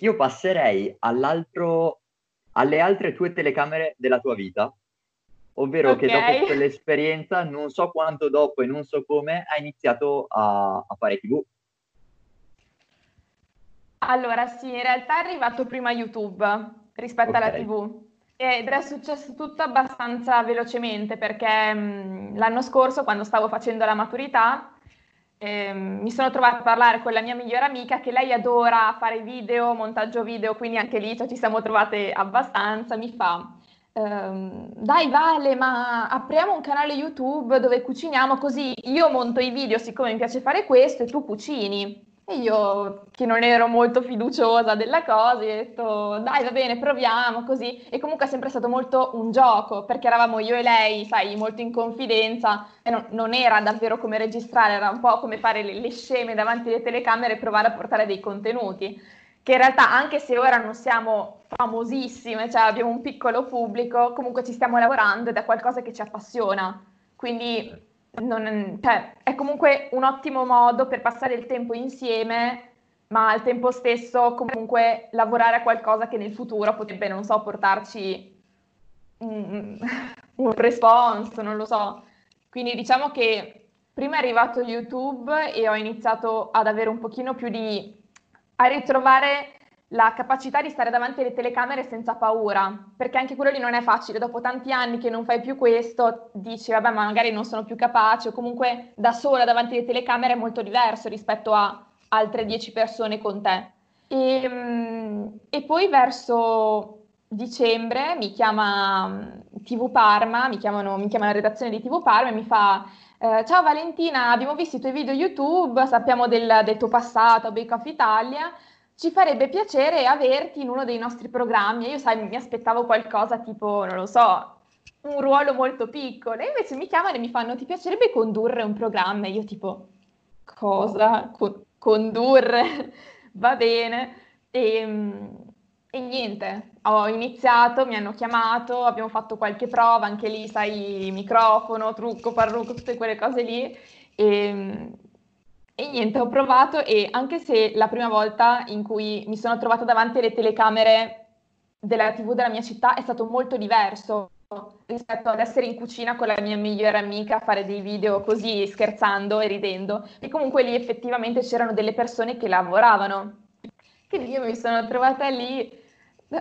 io passerei all'altro, alle altre tue telecamere della tua vita, ovvero okay. che dopo quell'esperienza, non so quanto dopo e non so come, hai iniziato a, a fare TV. Allora, sì, in realtà è arrivato prima YouTube rispetto okay. alla TV. Ed è successo tutto abbastanza velocemente perché mh, l'anno scorso, quando stavo facendo la maturità, eh, mi sono trovata a parlare con la mia migliore amica che lei adora fare video, montaggio video, quindi anche lì cioè, ci siamo trovate abbastanza. Mi fa, ehm, dai Vale, ma apriamo un canale YouTube dove cuciniamo così io monto i video siccome mi piace fare questo e tu cucini. E io, che non ero molto fiduciosa della cosa, ho detto dai va bene, proviamo così. E comunque è sempre stato molto un gioco, perché eravamo io e lei, sai, molto in confidenza e non, non era davvero come registrare, era un po' come fare le, le sceme davanti alle telecamere e provare a portare dei contenuti. Che in realtà, anche se ora non siamo famosissime, cioè abbiamo un piccolo pubblico, comunque ci stiamo lavorando ed è qualcosa che ci appassiona. Quindi non, cioè, è comunque un ottimo modo per passare il tempo insieme, ma al tempo stesso comunque lavorare a qualcosa che nel futuro potrebbe, non so, portarci un, un response, non lo so. Quindi diciamo che prima è arrivato YouTube e ho iniziato ad avere un pochino più di... a ritrovare la capacità di stare davanti alle telecamere senza paura, perché anche quello lì non è facile, dopo tanti anni che non fai più questo, dici vabbè ma magari non sono più capace o comunque da sola davanti alle telecamere è molto diverso rispetto a altre dieci persone con te. E, ehm, e poi verso dicembre mi chiama mm, TV Parma, mi, chiamano, mi chiama la redazione di TV Parma e mi fa eh, ciao Valentina, abbiamo visto i tuoi video YouTube, sappiamo del, del tuo passato a Bake Off Italia, ci farebbe piacere averti in uno dei nostri programmi. Io, sai, mi aspettavo qualcosa tipo, non lo so, un ruolo molto piccolo. E invece mi chiamano e mi fanno, ti piacerebbe condurre un programma? E io tipo, cosa? Co- condurre? Va bene. E, e, niente, ho iniziato, mi hanno chiamato, abbiamo fatto qualche prova, anche lì, sai, microfono, trucco, parrucco, tutte quelle cose lì. E, e niente, ho provato e anche se la prima volta in cui mi sono trovata davanti alle telecamere della TV della mia città è stato molto diverso rispetto ad essere in cucina con la mia migliore amica a fare dei video così scherzando e ridendo. E comunque lì effettivamente c'erano delle persone che lavoravano. Quindi io mi sono trovata lì,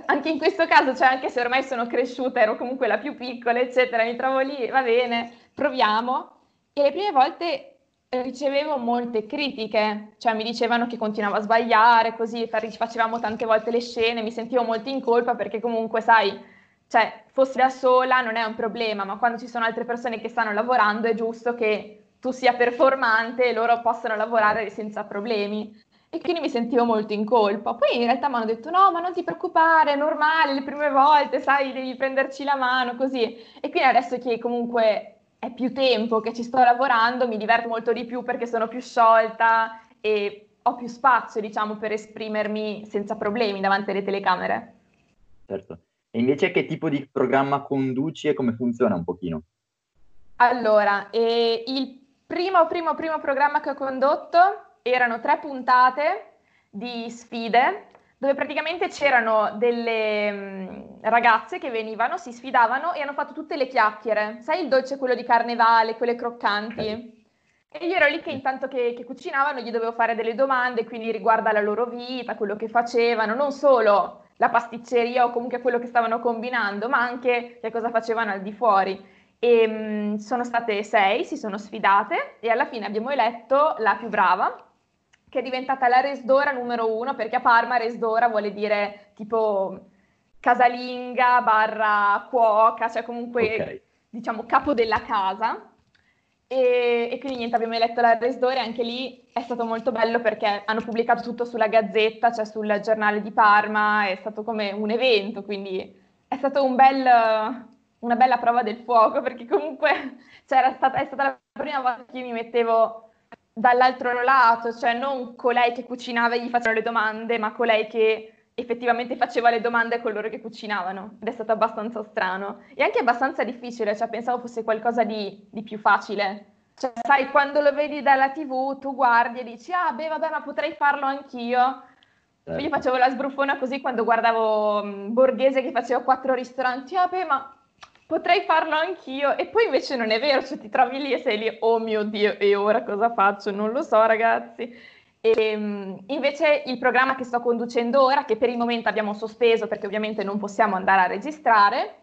anche in questo caso, cioè anche se ormai sono cresciuta, ero comunque la più piccola, eccetera, mi trovo lì, va bene, proviamo. E le prime volte ricevevo molte critiche, cioè mi dicevano che continuavo a sbagliare, così facevamo tante volte le scene, mi sentivo molto in colpa perché comunque, sai, cioè, fossi da sola non è un problema, ma quando ci sono altre persone che stanno lavorando è giusto che tu sia performante e loro possano lavorare senza problemi. E quindi mi sentivo molto in colpa. Poi in realtà mi hanno detto: no, ma non ti preoccupare, è normale, le prime volte, sai, devi prenderci la mano, così. E quindi adesso che comunque è più tempo che ci sto lavorando, mi diverto molto di più perché sono più sciolta e ho più spazio, diciamo, per esprimermi senza problemi davanti alle telecamere. Certo. E invece che tipo di programma conduci e come funziona un pochino? Allora, eh, il primo, primo, primo programma che ho condotto erano tre puntate di sfide dove praticamente c'erano delle mm, ragazze che venivano, si sfidavano e hanno fatto tutte le chiacchiere. Sai il dolce quello di carnevale, quelle croccanti? Okay. E io ero lì che intanto che, che, cucinavano gli dovevo fare delle domande, quindi riguardo alla loro vita, quello che facevano, non solo la pasticceria o comunque quello che stavano combinando, ma anche che cosa facevano al di fuori. E mh, mm, sono state sei, si sono sfidate e alla fine abbiamo eletto la più brava, che è diventata la Resdora numero uno, perché a Parma Resdora vuole dire tipo casalinga barra cuoca, cioè comunque okay. diciamo capo della casa. E, e, quindi niente, abbiamo eletto la Resdora e anche lì è stato molto bello perché hanno pubblicato tutto sulla Gazzetta, cioè sul giornale di Parma, è stato come un evento, quindi è stata un bel, una bella prova del fuoco perché comunque cioè, stata, è stata la prima volta che mi mettevo dall'altro lato, cioè non colei che cucinava e gli facevano le domande, ma colei che effettivamente faceva le domande a coloro che cucinavano. Ed è stato abbastanza strano e anche abbastanza difficile, cioè pensavo fosse qualcosa di, di più facile. Cioè, sai, quando lo vedi dalla TV, tu guardi e dici, ah, beh, vabbè, ma potrei farlo anch'io. Certo. Io facevo la sbruffona così quando guardavo um, Borghese che faceva quattro ristoranti, vabbè, ma potrei farlo anch'io. E poi invece non è vero, cioè ti trovi lì e sei lì, oh mio Dio, e ora cosa faccio? Non lo so, ragazzi. E, um, invece il programma che sto conducendo ora, che per il momento abbiamo sospeso perché ovviamente non possiamo andare a registrare,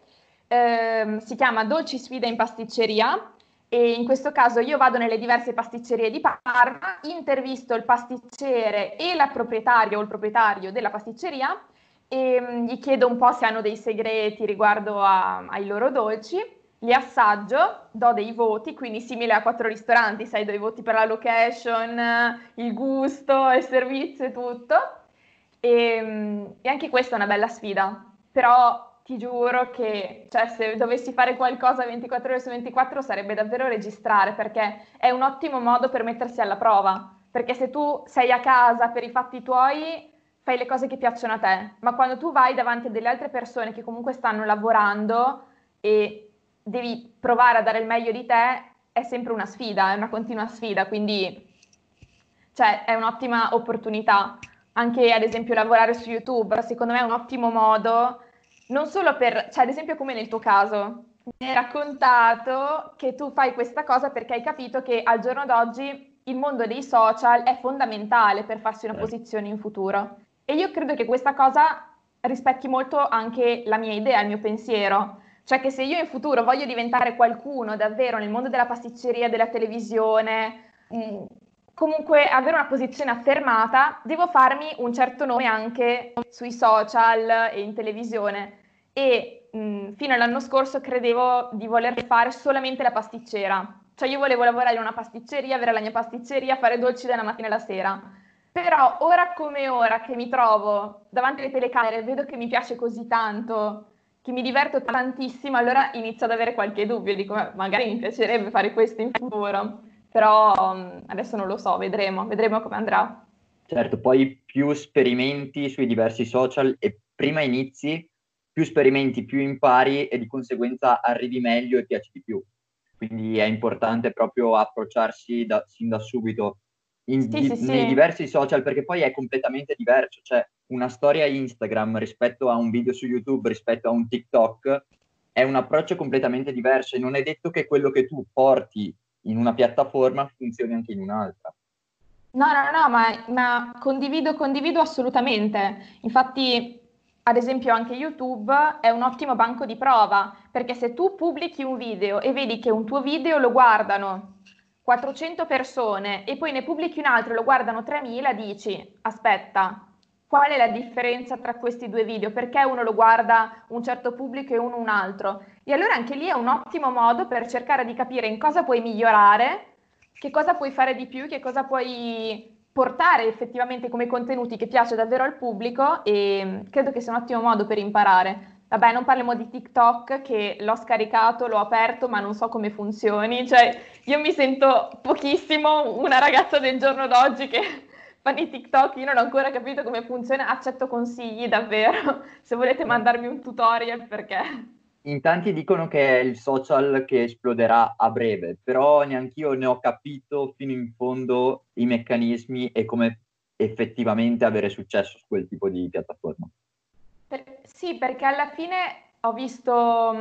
ehm, si chiama Dolci Sfide in pasticceria e in questo caso io vado nelle diverse pasticcerie di Parma, intervisto il pasticcere e la proprietaria o il proprietario della pasticceria e um, gli chiedo un po' se hanno dei segreti riguardo a, ai loro dolci, li assaggio, do dei voti, quindi simile a quattro ristoranti, sai, do i voti per la location, il gusto, il servizio e tutto. E, um, e anche questa è una bella sfida, però ti giuro che cioè, se dovessi fare qualcosa 24 ore su 24 sarebbe davvero registrare perché è un ottimo modo per mettersi alla prova. Perché se tu sei a casa per i fatti tuoi, fai le cose che piacciono a te, ma quando tu vai davanti a delle altre persone che comunque stanno lavorando e devi provare a dare il meglio di te, è sempre una sfida, è una continua sfida, quindi cioè, è un'ottima opportunità. Anche ad esempio lavorare su YouTube, secondo me è un ottimo modo non solo per, cioè ad esempio come nel tuo caso, mi hai raccontato che tu fai questa cosa perché hai capito che al giorno d'oggi il mondo dei social è fondamentale per farsi una posizione in futuro. E io credo che questa cosa rispecchi molto anche la mia idea, il mio pensiero. Cioè che se io in futuro voglio diventare qualcuno davvero nel mondo della pasticceria, della televisione, mm, comunque avere una posizione affermata, devo farmi un certo nome anche sui social e in televisione. E mh, fino all'anno scorso credevo di voler fare solamente la pasticcera. Cioè io volevo lavorare in una pasticceria, avere la mia pasticceria, fare dolci dalla mattina alla sera. Però ora come ora che mi trovo davanti alle telecamere e vedo che mi piace così tanto, che mi diverto tantissimo, allora inizio ad avere qualche dubbio, dico magari mi piacerebbe fare questo in futuro però um, adesso non lo so, vedremo, vedremo come andrà. Certo, poi più sperimenti sui diversi social e prima inizi, più sperimenti, più impari e di conseguenza arrivi meglio e piaci di più. Quindi è importante proprio approcciarsi da, sin da subito in, sì, di, sì, nei sì. diversi social perché poi è completamente diverso. Cioè, una storia Instagram rispetto a un video su YouTube, rispetto a un TikTok, è un approccio completamente diverso e non è detto che quello che tu porti in una piattaforma funzioni anche in un'altra. No, no, no, ma, ma condivido, condivido assolutamente. Infatti, ad esempio, anche YouTube è un ottimo banco di prova, perché se tu pubblichi un video e vedi che un tuo video lo guardano 400 persone e poi ne pubblichi un altro e lo guardano 3000, dici, aspetta, qual è la differenza tra questi due video? Perché uno lo guarda un certo pubblico e uno un altro? E allora anche lì è un ottimo modo per cercare di capire in cosa puoi migliorare, che cosa puoi fare di più, che cosa puoi portare effettivamente come contenuti che piace davvero al pubblico e credo che sia un ottimo modo per imparare. Vabbè, non parliamo di TikTok che l'ho scaricato, l'ho aperto, ma non so come funzioni. Cioè, io mi sento pochissimo una ragazza del giorno d'oggi che fanno i TikTok, io non ho ancora capito come funziona, accetto consigli davvero, se volete mandarmi un tutorial perché... In tanti dicono che è il social che esploderà a breve, però neanch'io ne ho capito fino in fondo i meccanismi e come effettivamente avere successo su quel tipo di piattaforma. Sì, perché alla fine ho visto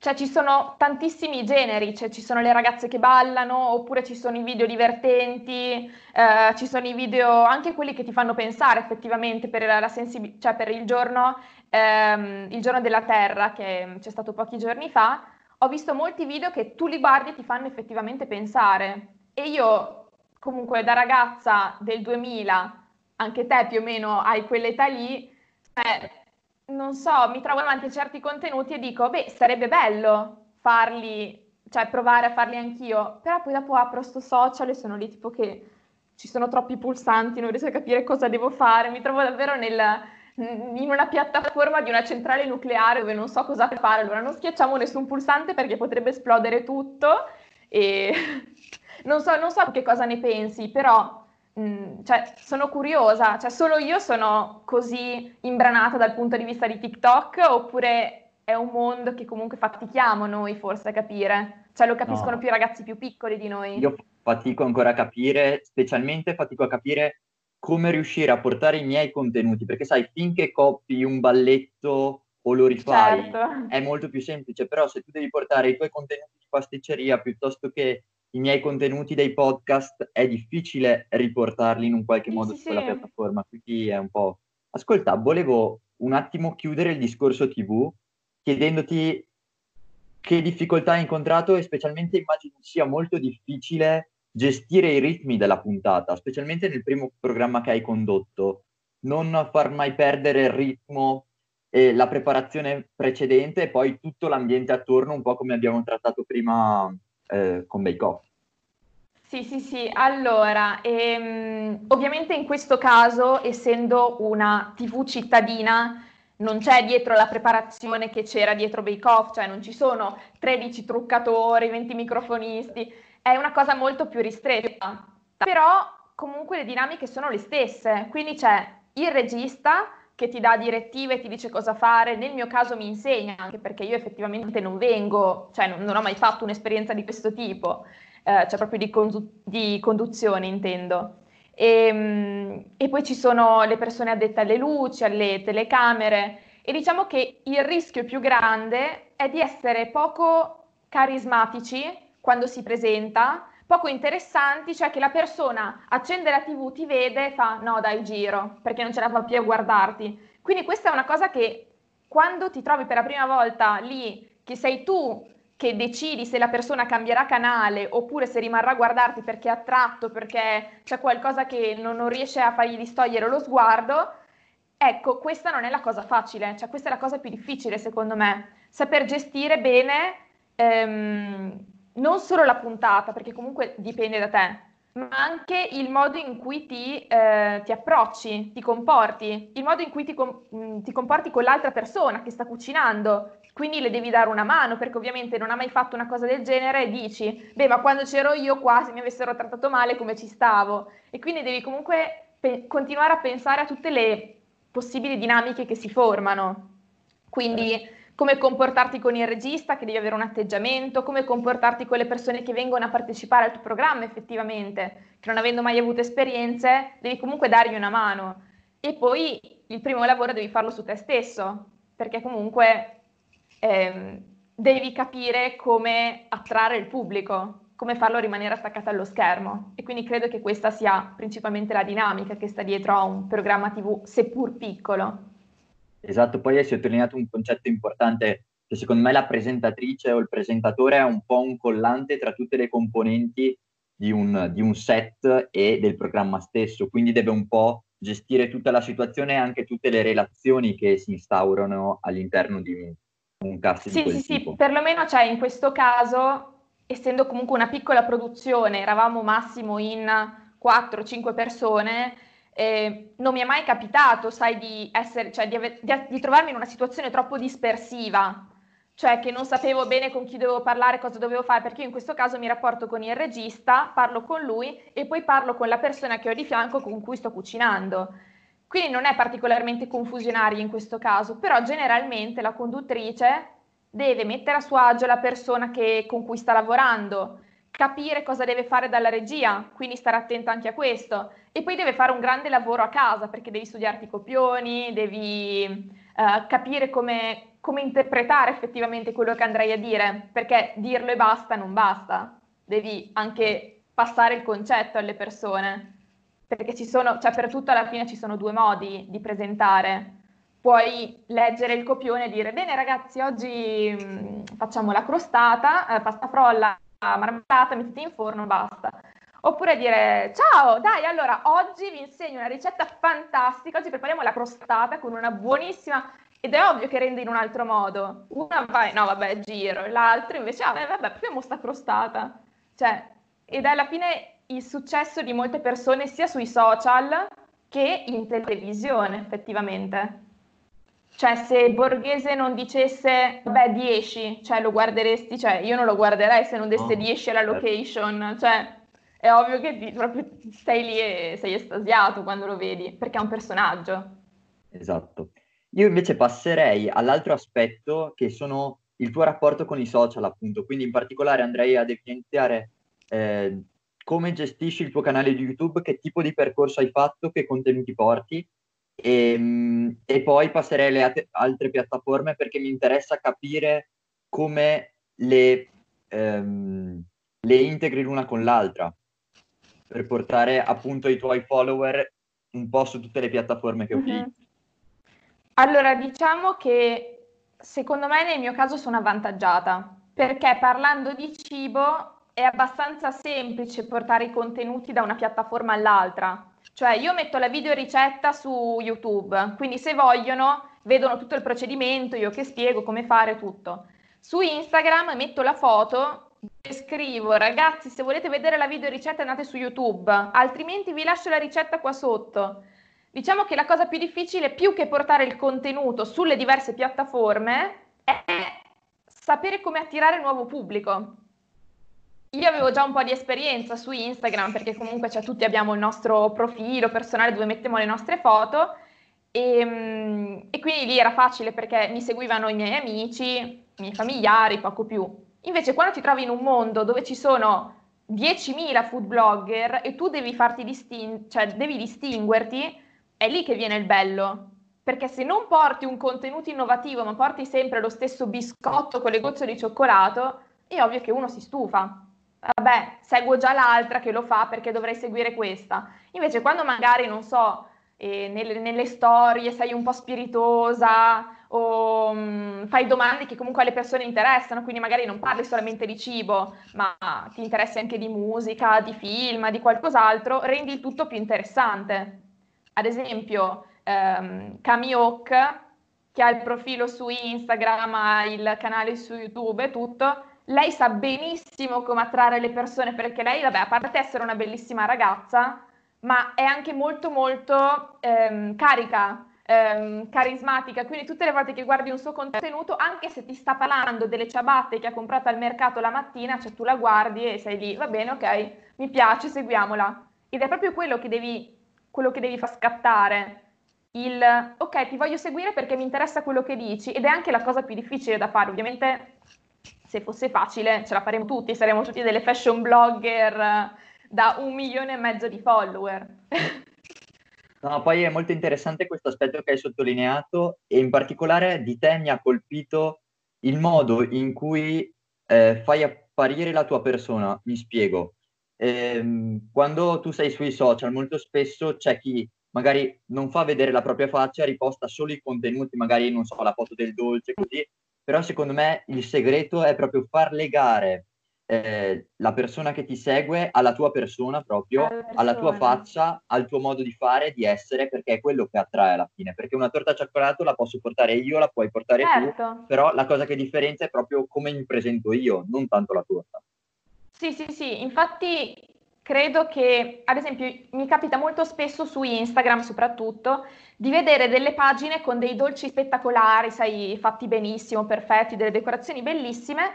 cioè ci sono tantissimi generi, cioè ci sono le ragazze che ballano, oppure ci sono i video divertenti, eh, ci sono i video anche quelli che ti fanno pensare effettivamente per, la sensibil- cioè per il, giorno, ehm, il giorno della Terra che c'è stato pochi giorni fa. Ho visto molti video che tu li guardi e ti fanno effettivamente pensare. E io comunque da ragazza del 2000, anche te più o meno hai quell'età lì, cioè, non so, mi trovo davanti a certi contenuti e dico, beh, sarebbe bello farli, cioè provare a farli anch'io, però poi dopo apro sto social e sono lì tipo che ci sono troppi pulsanti, non riesco a capire cosa devo fare, mi trovo davvero nel, in una piattaforma di una centrale nucleare dove non so cosa fare, allora non schiacciamo nessun pulsante perché potrebbe esplodere tutto e non so, non so che cosa ne pensi, però Mm, cioè, sono curiosa, cioè solo io sono così imbranata dal punto di vista di TikTok oppure è un mondo che comunque fatichiamo noi forse a capire? Cioè lo capiscono no. più i ragazzi più piccoli di noi? Io fatico ancora a capire, specialmente fatico a capire come riuscire a portare i miei contenuti, perché sai, finché copi un balletto o lo rifai certo. è molto più semplice, però se tu devi portare i tuoi contenuti di pasticceria piuttosto che i miei contenuti dei podcast, è difficile riportarli in un qualche modo sì, su quella sì. piattaforma, quindi è un po'... Ascolta, volevo un attimo chiudere il discorso TV chiedendoti che difficoltà hai incontrato e specialmente immagino sia molto difficile gestire i ritmi della puntata, specialmente nel primo programma che hai condotto, non far mai perdere il ritmo e la preparazione precedente e poi tutto l'ambiente attorno, un po' come abbiamo trattato prima eh, con Bake Off. Sì, sì, sì. Allora, ehm, ovviamente in questo caso, essendo una TV cittadina, non c'è dietro la preparazione che c'era dietro Bake Off, cioè non ci sono 13 truccatori, 20 microfonisti, è una cosa molto più ristretta. Però comunque le dinamiche sono le stesse, quindi c'è il regista che ti dà direttive, ti dice cosa fare, nel mio caso mi insegna, anche perché io effettivamente non vengo, cioè non, non ho mai fatto un'esperienza di questo tipo, eh, cioè proprio di, condu- di conduzione intendo. E, ehm, e, poi ci sono le persone addette alle luci, alle telecamere e diciamo che il rischio più grande è di essere poco carismatici quando si presenta, poco interessanti, cioè che la persona accende la TV, ti vede e fa no dai giro, perché non ce la fa più a guardarti. Quindi questa è una cosa che quando ti trovi per la prima volta lì, che sei tu che decidi se la persona cambierà canale oppure se rimarrà a guardarti perché è attratto, perché c'è qualcosa che non, non riesce a fargli distogliere lo sguardo, ecco, questa non è la cosa facile, cioè questa è la cosa più difficile secondo me, saper gestire bene ehm, non solo la puntata, perché comunque dipende da te, ma anche il modo in cui ti, eh, ti approcci, ti comporti, il modo in cui ti, com- mm, ti, comporti con l'altra persona che sta cucinando. Quindi le devi dare una mano, perché ovviamente non ha mai fatto una cosa del genere e dici, beh, ma quando c'ero io qua, se mi avessero trattato male, come ci stavo? E quindi devi comunque pe- continuare a pensare a tutte le possibili dinamiche che si formano. Quindi come comportarti con il regista, che devi avere un atteggiamento, come comportarti con le persone che vengono a partecipare al tuo programma effettivamente, che non avendo mai avuto esperienze, devi comunque dargli una mano. E poi il primo lavoro devi farlo su te stesso, perché comunque ehm, devi capire come attrarre il pubblico, come farlo rimanere attaccato allo schermo. E quindi credo che questa sia principalmente la dinamica che sta dietro a un programma TV, seppur piccolo. Esatto, poi hai sottolineato un concetto importante che secondo me la presentatrice o il presentatore è un po' un collante tra tutte le componenti di un, di un set e del programma stesso, quindi deve un po' gestire tutta la situazione e anche tutte le relazioni che si instaurano all'interno di un, un cast sì, di quel sì, tipo. Sì, perlomeno cioè, in questo caso, essendo comunque una piccola produzione, eravamo massimo in 4-5 persone, eh, non mi è mai capitato, sai, di, essere, cioè, di, ave- di, di, trovarmi in una situazione troppo dispersiva, cioè che non sapevo bene con chi dovevo parlare, cosa dovevo fare, perché io in questo caso mi rapporto con il regista, parlo con lui e poi parlo con la persona che ho di fianco con cui sto cucinando. Quindi non è particolarmente confusionario in questo caso, però generalmente la conduttrice deve mettere a suo agio la persona che, con cui sta lavorando, capire cosa deve fare dalla regia, quindi stare attento anche a questo. E poi deve fare un grande lavoro a casa perché devi studiarti i copioni, devi uh, capire come, come interpretare effettivamente quello che andrai a dire, perché dirlo e basta non basta, devi anche passare il concetto alle persone, perché ci sono, cioè per tutto alla fine ci sono due modi di presentare. Puoi leggere il copione e dire, bene ragazzi, oggi mh, mm, facciamo la crostata, eh, pasta frolla, marmellata, mettete in forno, basta. Oppure dire, ciao, dai, allora oggi vi insegno una ricetta fantastica, oggi prepariamo la crostata con una buonissima, ed è ovvio che rende in un altro modo. Una vai, no vabbè, giro, l'altro invece, ah, vabbè, proviamo sta crostata. Cioè, ed è alla fine il successo di molte persone sia sui social che in televisione, effettivamente. Cioè, se Borghese non dicesse, beh, 10, cioè lo guarderesti, cioè io non lo guarderei se non desse 10 alla certo. location, cioè è ovvio che ti, proprio stai lì e sei estasiato quando lo vedi, perché è un personaggio. Esatto. Io invece passerei all'altro aspetto che sono il tuo rapporto con i social, appunto. Quindi in particolare andrei ad evidenziare eh, come gestisci il tuo canale di YouTube, che tipo di percorso hai fatto, che contenuti porti e, ehm, e poi passerei alle at- altre piattaforme perché mi interessa capire come le, ehm, le integri l'una con l'altra per portare appunto i tuoi follower un po' su tutte le piattaforme che utilizzi. Mm-hmm. Allora, diciamo che secondo me nel mio caso sono avvantaggiata perché parlando di cibo è abbastanza semplice portare i contenuti da una piattaforma all'altra. Cioè io metto la video ricetta su YouTube, quindi se vogliono vedono tutto il procedimento, io che spiego come fare tutto. Su Instagram metto la foto e scrivo ragazzi se volete vedere la video ricetta andate su YouTube, altrimenti vi lascio la ricetta qua sotto. Diciamo che la cosa più difficile, più che portare il contenuto sulle diverse piattaforme, è sapere come attirare nuovo pubblico. Io avevo già un po' di esperienza su Instagram perché comunque cioè, tutti abbiamo il nostro profilo personale dove mettiamo le nostre foto e, mm, e, quindi lì era facile perché mi seguivano i miei amici, i miei familiari, poco più. Invece quando ti trovi in un mondo dove ci sono 10.000 food blogger e tu devi distin- cioè devi distinguerti, è lì che viene il bello. Perché se non porti un contenuto innovativo, ma porti sempre lo stesso biscotto con le gocce di cioccolato, è ovvio che uno si stufa vabbè, seguo già l'altra che lo fa perché dovrei seguire questa. Invece quando magari, non so, eh, nelle, nelle, storie sei un po' spiritosa o mh, mm, fai domande che comunque alle persone interessano, quindi magari non parli solamente di cibo, ma ti interessi anche di musica, di film, di qualcos'altro, rendi il tutto più interessante. Ad esempio, ehm, Kami Hawk, che ha il profilo su Instagram, ha il canale su YouTube e tutto, lei sa benissimo come attrarre le persone perché lei, vabbè, a parte essere una bellissima ragazza, ma è anche molto molto ehm, carica, ehm, carismatica, quindi tutte le volte che guardi un suo contenuto, anche se ti sta parlando delle ciabatte che ha comprato al mercato la mattina, cioè tu la guardi e sei lì, va bene, ok, mi piace, seguiamola. Ed è proprio quello che devi, quello che devi far scattare. Il ok, ti voglio seguire perché mi interessa quello che dici ed è anche la cosa più difficile da fare. Ovviamente se fosse facile ce la faremo tutti, saremmo tutti delle fashion blogger eh, da un milione e mezzo di follower. No, poi è molto interessante questo aspetto che hai sottolineato e in particolare di te mi ha colpito il modo in cui eh, fai apparire la tua persona. Mi spiego. Eh, quando tu sei sui social, molto spesso c'è chi magari non fa vedere la propria faccia, riposta solo i contenuti, magari non so, la foto del dolce, così, però secondo me il segreto è proprio far legare eh, la persona che ti segue alla tua persona proprio, alla, alla, tua faccia, al tuo modo di fare, di essere, perché è quello che attrae alla fine. Perché una torta al cioccolato la posso portare io, la puoi portare certo. tu, però la cosa che differenzia è proprio come mi presento io, non tanto la torta. Sì, sì, sì, infatti credo che, ad esempio, mi capita molto spesso su Instagram soprattutto di vedere delle pagine con dei dolci spettacolari, sai, fatti benissimo, perfetti, delle decorazioni bellissime,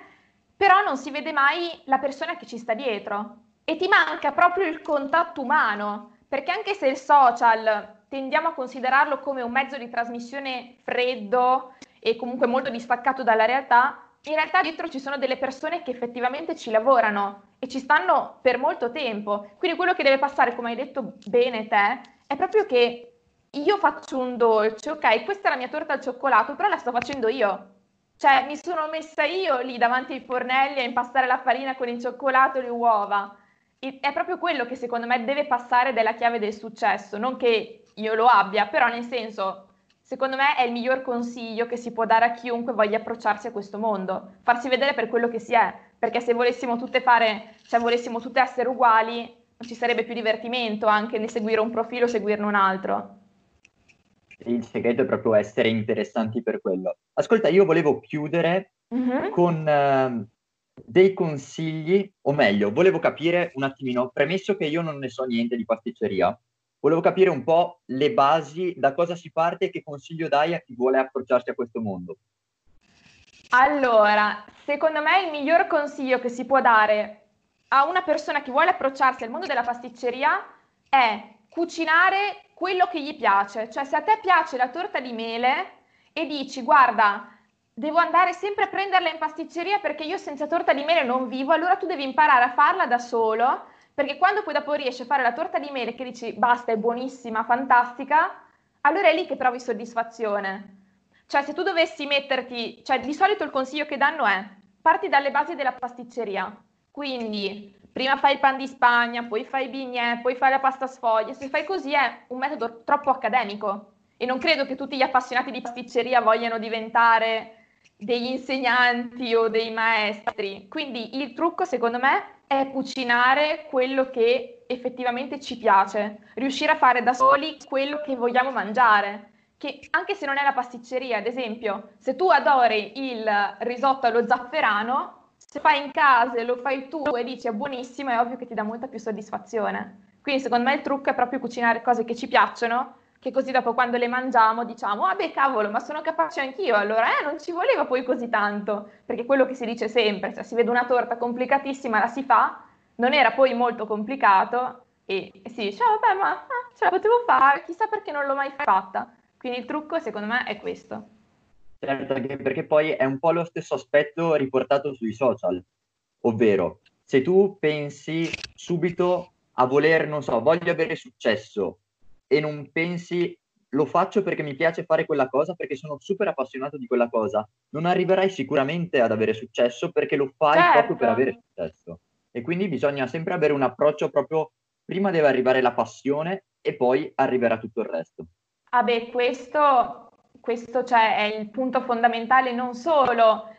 però non si vede mai la persona che ci sta dietro. E ti manca proprio il contatto umano, perché anche se il social tendiamo a considerarlo come un mezzo di trasmissione freddo e comunque molto distaccato dalla realtà, in realtà dietro ci sono delle persone che effettivamente ci lavorano e ci stanno per molto tempo. Quindi quello che deve passare, come hai detto bene te, è proprio che io faccio un dolce, ok, questa è la mia torta al cioccolato, però la sto facendo io. Cioè, mi sono messa io lì davanti ai fornelli a impastare la farina con il cioccolato e le uova. E è proprio quello che secondo me deve passare della chiave del successo, non che io lo abbia, però nel senso secondo me è il miglior consiglio che si può dare a chiunque voglia approcciarsi a questo mondo, farsi vedere per quello che si è, perché se volessimo tutte fare, cioè volessimo tutte essere uguali, non ci sarebbe più divertimento anche nel seguire un profilo o seguirne un altro. Il segreto è proprio essere interessanti per quello. Ascolta, io volevo chiudere mm-hmm. con uh, dei consigli, o meglio, volevo capire un attimino, premesso che io non ne so niente di pasticceria, volevo capire un po' le basi, da cosa si parte e che consiglio dai a chi vuole approcciarsi a questo mondo. Allora, secondo me il miglior consiglio che si può dare a una persona che vuole approcciarsi al mondo della pasticceria è cucinare quello che gli piace. Cioè, se a te piace la torta di mele e dici, guarda, devo andare sempre a prenderla in pasticceria perché io senza torta di mele non vivo, allora tu devi imparare a farla da solo Perché quando poi dopo riesci a fare la torta di mele che dici basta, è buonissima, fantastica, allora è lì che trovi soddisfazione. Cioè, se tu dovessi metterti, cioè di solito il consiglio che danno è parti dalle basi della pasticceria. Quindi prima fai il pan di Spagna, poi fai i bignè, poi fai la pasta sfoglia. Se fai così è un metodo troppo accademico e non credo che tutti gli appassionati di pasticceria vogliano diventare degli insegnanti o dei maestri. Quindi il trucco, secondo me, è cucinare quello che effettivamente ci piace, riuscire a fare da soli quello che vogliamo mangiare. Che anche se non è la pasticceria, ad esempio, se tu adori il risotto allo zafferano, se fai in casa e lo fai tu e dici è buonissimo, è ovvio che ti dà molta più soddisfazione. Quindi secondo me il trucco è proprio cucinare cose che ci piacciono che così dopo quando le mangiamo diciamo, ah beh cavolo, ma sono capace anch'io, allora eh, non ci voleva poi così tanto, perché quello che si dice sempre, cioè si vede una torta complicatissima, la si fa, non era poi molto complicato e, si dice, oh, vabbè, ma ah, ce la potevo fare, chissà perché non l'ho mai fatta. Quindi il trucco secondo me è questo. Certo, perché poi è un po' lo stesso aspetto riportato sui social, ovvero se tu pensi subito a voler, non so, voglio avere successo, e non pensi lo faccio perché mi piace fare quella cosa, perché sono super appassionato di quella cosa, non arriverai sicuramente ad avere successo perché lo fai certo. proprio per avere successo. E quindi bisogna sempre avere un approccio proprio, prima deve arrivare la passione e poi arriverà tutto il resto. Ah beh, questo, questo cioè, è il punto fondamentale non solo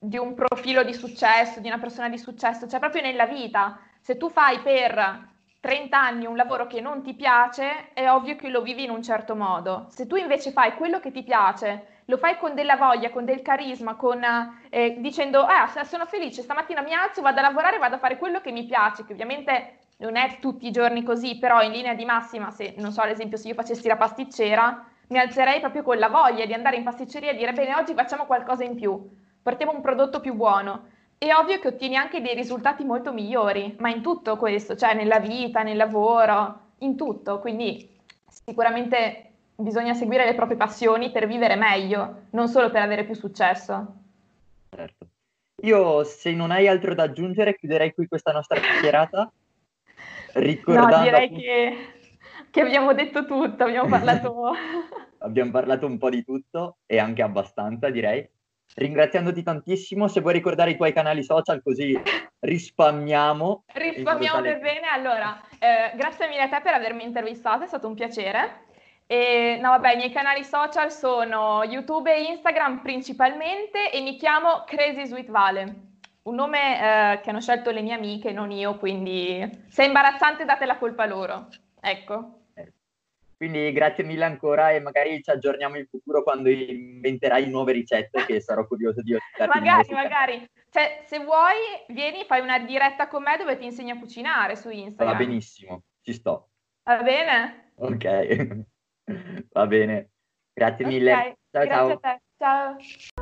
di un profilo di successo, di una persona di successo, cioè proprio nella vita. Se tu fai per 30 anni un lavoro che non ti piace, è ovvio che lo vivi in un certo modo. Se tu invece fai quello che ti piace, lo fai con della voglia, con del carisma, con, eh, dicendo, ah, sono felice, stamattina mi alzo, vado a lavorare, vado a fare quello che mi piace, che ovviamente non è tutti i giorni così, però in linea di massima, se non so, ad esempio, se io facessi la pasticcera, mi alzerei proprio con la voglia di andare in pasticceria e dire, bene, oggi facciamo qualcosa in più, portiamo un prodotto più buono è ovvio che ottieni anche dei risultati molto migliori, ma in tutto questo, cioè nella vita, nel lavoro, in tutto. Quindi sicuramente bisogna seguire le proprie passioni per vivere meglio, non solo per avere più successo. Certo. Io, se non hai altro da aggiungere, chiuderei qui questa nostra chiacchierata. Ricordando... No, direi che, che abbiamo detto tutto, abbiamo parlato... abbiamo parlato un po' di tutto e anche abbastanza, direi ringraziandoti tantissimo. Se vuoi ricordare i tuoi canali social, così rispammiamo. Rispammiamo per bene. Allora, eh, grazie mille a te per avermi intervistato, è stato un piacere. E, no, vabbè, i miei canali social sono YouTube e Instagram principalmente e mi chiamo Crazy Sweet Vale. Un nome eh, che hanno scelto le mie amiche, non io, quindi se è imbarazzante date la colpa loro. Ecco. Quindi grazie mille ancora e magari ci aggiorniamo in futuro quando inventerai nuove ricette che sarò curioso di ospitarti. magari, magari. Cioè, se vuoi, vieni, fai una diretta con me dove ti insegno a cucinare su Instagram. Va benissimo, ci sto. Va bene? Ok, va bene. Grazie okay. mille. Ciao, grazie ciao. a te. Ciao.